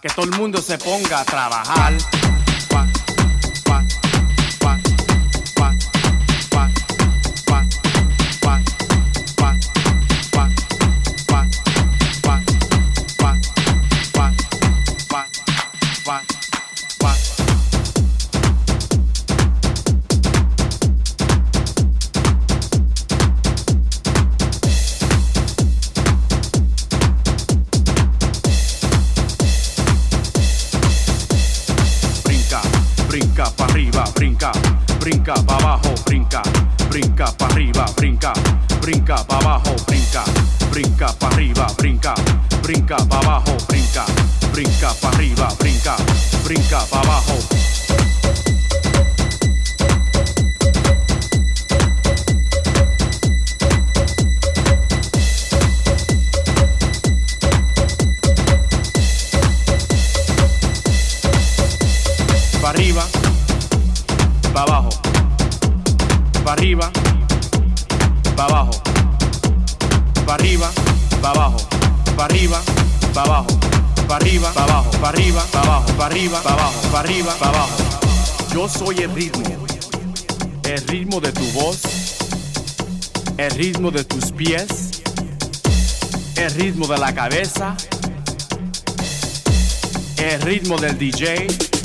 Que todo el mundo se ponga a trabajar. brinca para arriba, brinca, brinca para abajo, brinca, brinca para arriba, brinca, brinca para abajo, brinca, brinca para arriba, brinca, brinca para abajo, brinca, brinca para arriba, brinca, brinca para abajo. para arriba, para abajo, para arriba, para abajo, para arriba, para abajo, para arriba, para abajo, para arriba, para abajo, para arriba, para abajo, para arriba, para. Yo soy el ritmo, el ritmo de tu voz, el ritmo de tus pies, el ritmo de la cabeza, el ritmo del DJ.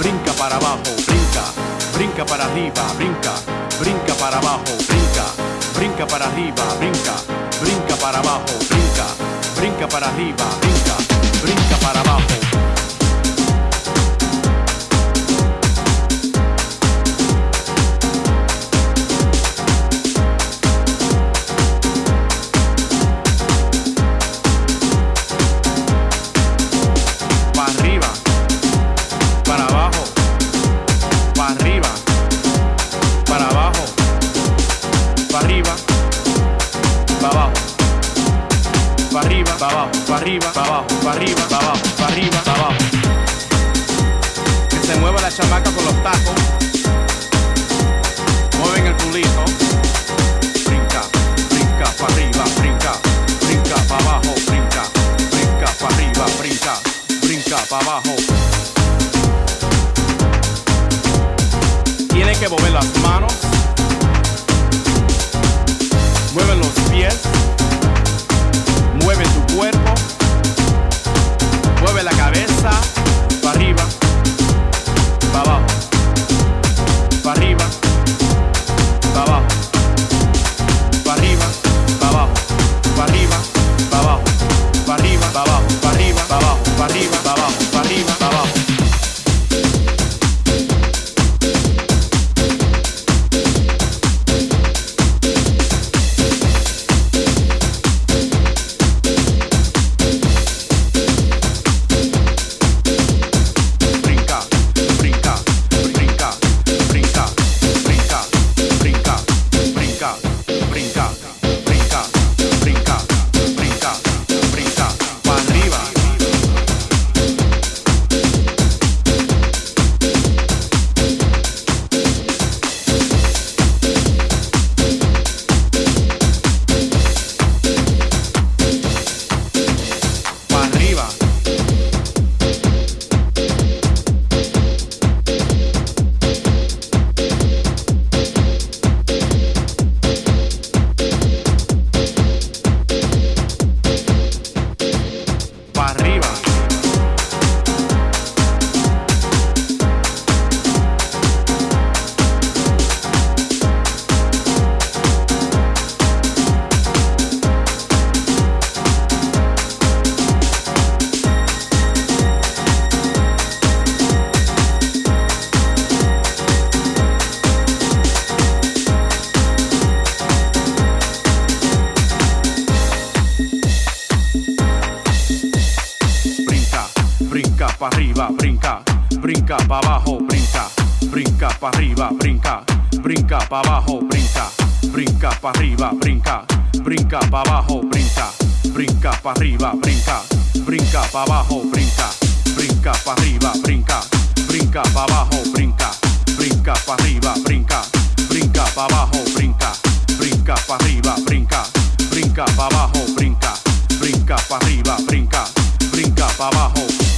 brinca para abajo, brinca, brinca para arriba, brinca, brinca para abajo, brinca, brinca para arriba, brinca, brinca para abajo, brinca, brinca para arriba, brinca, brinca para abajo. abajo, para arriba, para abajo, para arriba, para abajo, para arriba, para abajo. Que se mueva la chamaca con los tacos. Mueven el culito. Brinca, brinca para arriba, brinca, brinca para abajo, brinca, brinca para arriba, brinca, brinca para abajo. Tiene que mover las manos para arriba, brinca, brinca para abajo, brinca, brinca para arriba, brinca, brinca para abajo, brinca, brinca para arriba, brinca, brinca para abajo, brinca, brinca para arriba, brinca, brinca para abajo, brinca, brinca para arriba, brinca, brinca para abajo, brinca, brinca para arriba, brinca, brinca para abajo, brinca, brinca para arriba, brinca, brinca para abajo, brinca, brinca para arriba, brinca, brinca para abajo.